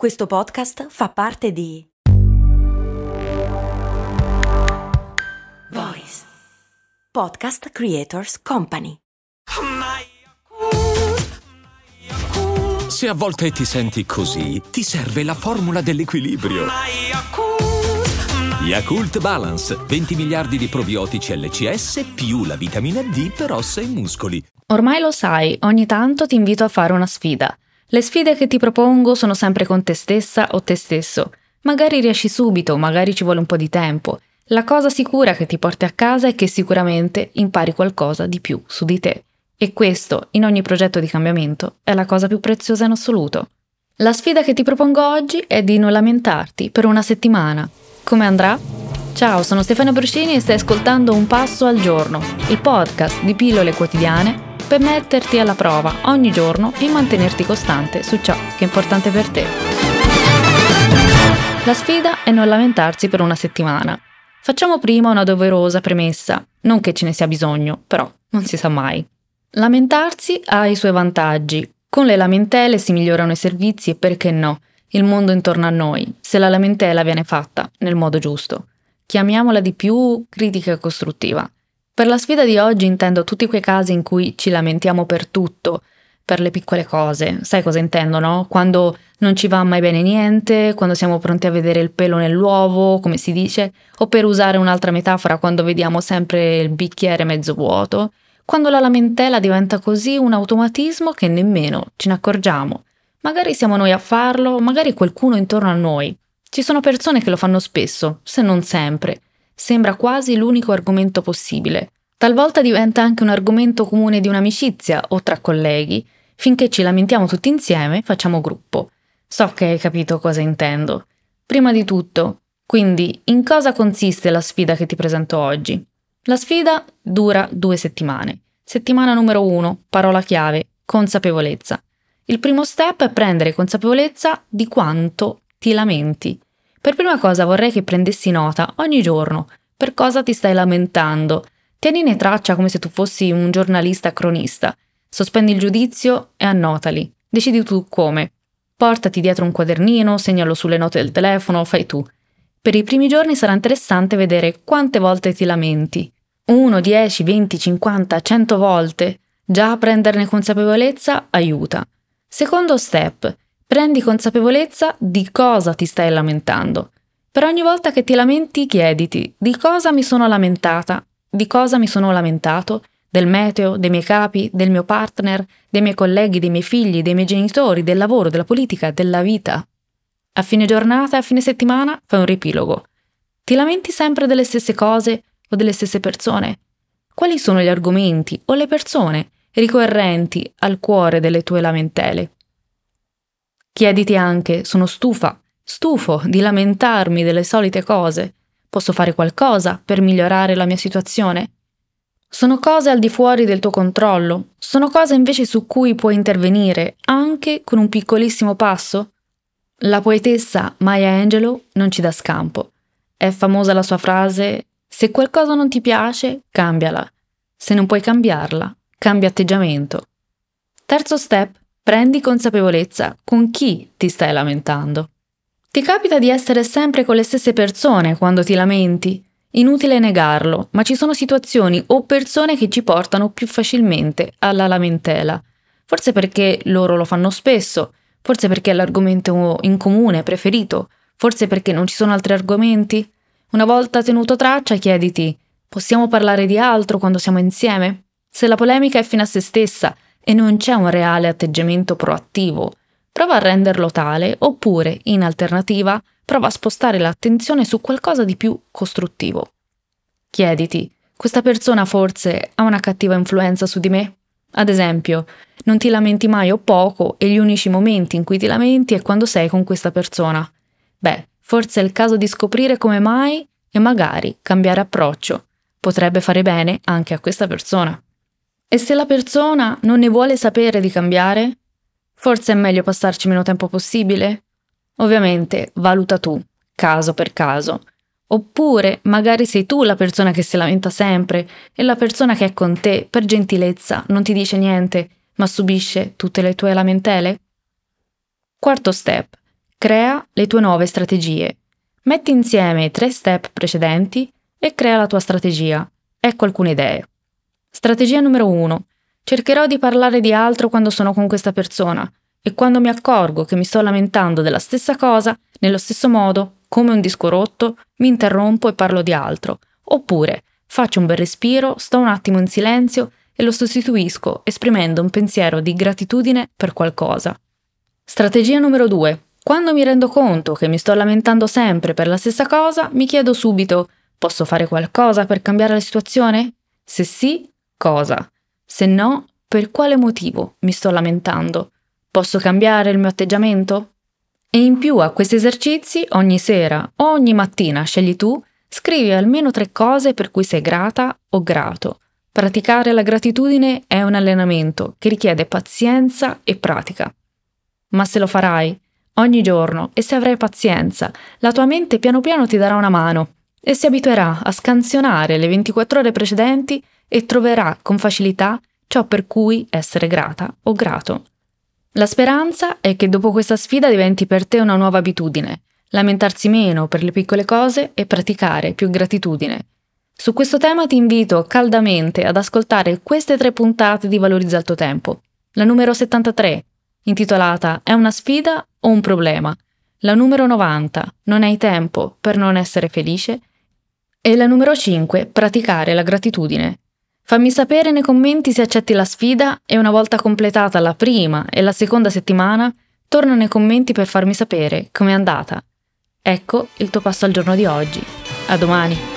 Questo podcast fa parte di Voice Podcast Creators Company. Se a volte ti senti così, ti serve la formula dell'equilibrio. Yakult Balance, 20 miliardi di probiotici LCS più la vitamina D per ossa e muscoli. Ormai lo sai, ogni tanto ti invito a fare una sfida. Le sfide che ti propongo sono sempre con te stessa o te stesso. Magari riesci subito, magari ci vuole un po' di tempo. La cosa sicura che ti porti a casa è che sicuramente impari qualcosa di più su di te. E questo, in ogni progetto di cambiamento, è la cosa più preziosa in assoluto. La sfida che ti propongo oggi è di non lamentarti per una settimana. Come andrà? Ciao, sono Stefano Bruscini e stai ascoltando Un Passo al Giorno, il podcast di pillole quotidiane per metterti alla prova ogni giorno e mantenerti costante su ciò che è importante per te. La sfida è non lamentarsi per una settimana. Facciamo prima una doverosa premessa, non che ce ne sia bisogno, però non si sa mai. Lamentarsi ha i suoi vantaggi. Con le lamentele si migliorano i servizi e perché no, il mondo intorno a noi, se la lamentela viene fatta nel modo giusto. Chiamiamola di più critica costruttiva. Per la sfida di oggi intendo tutti quei casi in cui ci lamentiamo per tutto, per le piccole cose. Sai cosa intendo, no? Quando non ci va mai bene niente, quando siamo pronti a vedere il pelo nell'uovo, come si dice, o per usare un'altra metafora, quando vediamo sempre il bicchiere mezzo vuoto, quando la lamentela diventa così un automatismo che nemmeno ce ne accorgiamo. Magari siamo noi a farlo, magari qualcuno intorno a noi. Ci sono persone che lo fanno spesso, se non sempre sembra quasi l'unico argomento possibile. Talvolta diventa anche un argomento comune di un'amicizia o tra colleghi. Finché ci lamentiamo tutti insieme, facciamo gruppo. So che hai capito cosa intendo. Prima di tutto, quindi, in cosa consiste la sfida che ti presento oggi? La sfida dura due settimane. Settimana numero uno, parola chiave, consapevolezza. Il primo step è prendere consapevolezza di quanto ti lamenti. Per prima cosa vorrei che prendessi nota ogni giorno per cosa ti stai lamentando. Tienine traccia come se tu fossi un giornalista cronista. Sospendi il giudizio e annotali. Decidi tu come. Portati dietro un quadernino, segnalo sulle note del telefono, fai tu. Per i primi giorni sarà interessante vedere quante volte ti lamenti. 1, 10, 20, 50, 100 volte. Già prenderne consapevolezza aiuta. Secondo step, Prendi consapevolezza di cosa ti stai lamentando. Per ogni volta che ti lamenti, chiediti di cosa mi sono lamentata, di cosa mi sono lamentato, del meteo, dei miei capi, del mio partner, dei miei colleghi, dei miei figli, dei miei genitori, del lavoro, della politica, della vita. A fine giornata e a fine settimana fai un riepilogo. Ti lamenti sempre delle stesse cose o delle stesse persone? Quali sono gli argomenti o le persone ricorrenti al cuore delle tue lamentele? Chiediti anche, sono stufa, stufo di lamentarmi delle solite cose. Posso fare qualcosa per migliorare la mia situazione? Sono cose al di fuori del tuo controllo? Sono cose invece su cui puoi intervenire anche con un piccolissimo passo? La poetessa Maya Angelou non ci dà scampo. È famosa la sua frase Se qualcosa non ti piace, cambiala. Se non puoi cambiarla, cambia atteggiamento. Terzo step, Prendi consapevolezza con chi ti stai lamentando. Ti capita di essere sempre con le stesse persone quando ti lamenti? Inutile negarlo, ma ci sono situazioni o persone che ci portano più facilmente alla lamentela. Forse perché loro lo fanno spesso, forse perché è l'argomento in comune preferito, forse perché non ci sono altri argomenti. Una volta tenuto traccia, chiediti: possiamo parlare di altro quando siamo insieme? Se la polemica è fine a se stessa e non c'è un reale atteggiamento proattivo, prova a renderlo tale oppure, in alternativa, prova a spostare l'attenzione su qualcosa di più costruttivo. Chiediti, questa persona forse ha una cattiva influenza su di me? Ad esempio, non ti lamenti mai o poco e gli unici momenti in cui ti lamenti è quando sei con questa persona. Beh, forse è il caso di scoprire come mai e magari cambiare approccio. Potrebbe fare bene anche a questa persona. E se la persona non ne vuole sapere di cambiare? Forse è meglio passarci meno tempo possibile? Ovviamente valuta tu, caso per caso. Oppure magari sei tu la persona che si lamenta sempre e la persona che è con te, per gentilezza, non ti dice niente, ma subisce tutte le tue lamentele? Quarto step. Crea le tue nuove strategie. Metti insieme i tre step precedenti e crea la tua strategia. Ecco alcune idee. Strategia numero 1. Cercherò di parlare di altro quando sono con questa persona e quando mi accorgo che mi sto lamentando della stessa cosa, nello stesso modo, come un disco rotto, mi interrompo e parlo di altro. Oppure faccio un bel respiro, sto un attimo in silenzio e lo sostituisco esprimendo un pensiero di gratitudine per qualcosa. Strategia numero 2. Quando mi rendo conto che mi sto lamentando sempre per la stessa cosa, mi chiedo subito posso fare qualcosa per cambiare la situazione? Se sì, cosa? Se no, per quale motivo mi sto lamentando? Posso cambiare il mio atteggiamento? E in più a questi esercizi, ogni sera o ogni mattina, scegli tu, scrivi almeno tre cose per cui sei grata o grato. Praticare la gratitudine è un allenamento che richiede pazienza e pratica. Ma se lo farai ogni giorno e se avrai pazienza, la tua mente piano piano ti darà una mano e si abituerà a scansionare le 24 ore precedenti e troverà con facilità ciò per cui essere grata o grato. La speranza è che dopo questa sfida diventi per te una nuova abitudine, lamentarsi meno per le piccole cose e praticare più gratitudine. Su questo tema ti invito caldamente ad ascoltare queste tre puntate di Valorizza il tuo tempo. La numero 73, intitolata È una sfida o un problema? La numero 90, Non hai tempo per non essere felice? E la numero 5, Praticare la gratitudine. Fammi sapere nei commenti se accetti la sfida e una volta completata la prima e la seconda settimana, torna nei commenti per farmi sapere com'è andata. Ecco il tuo passo al giorno di oggi. A domani!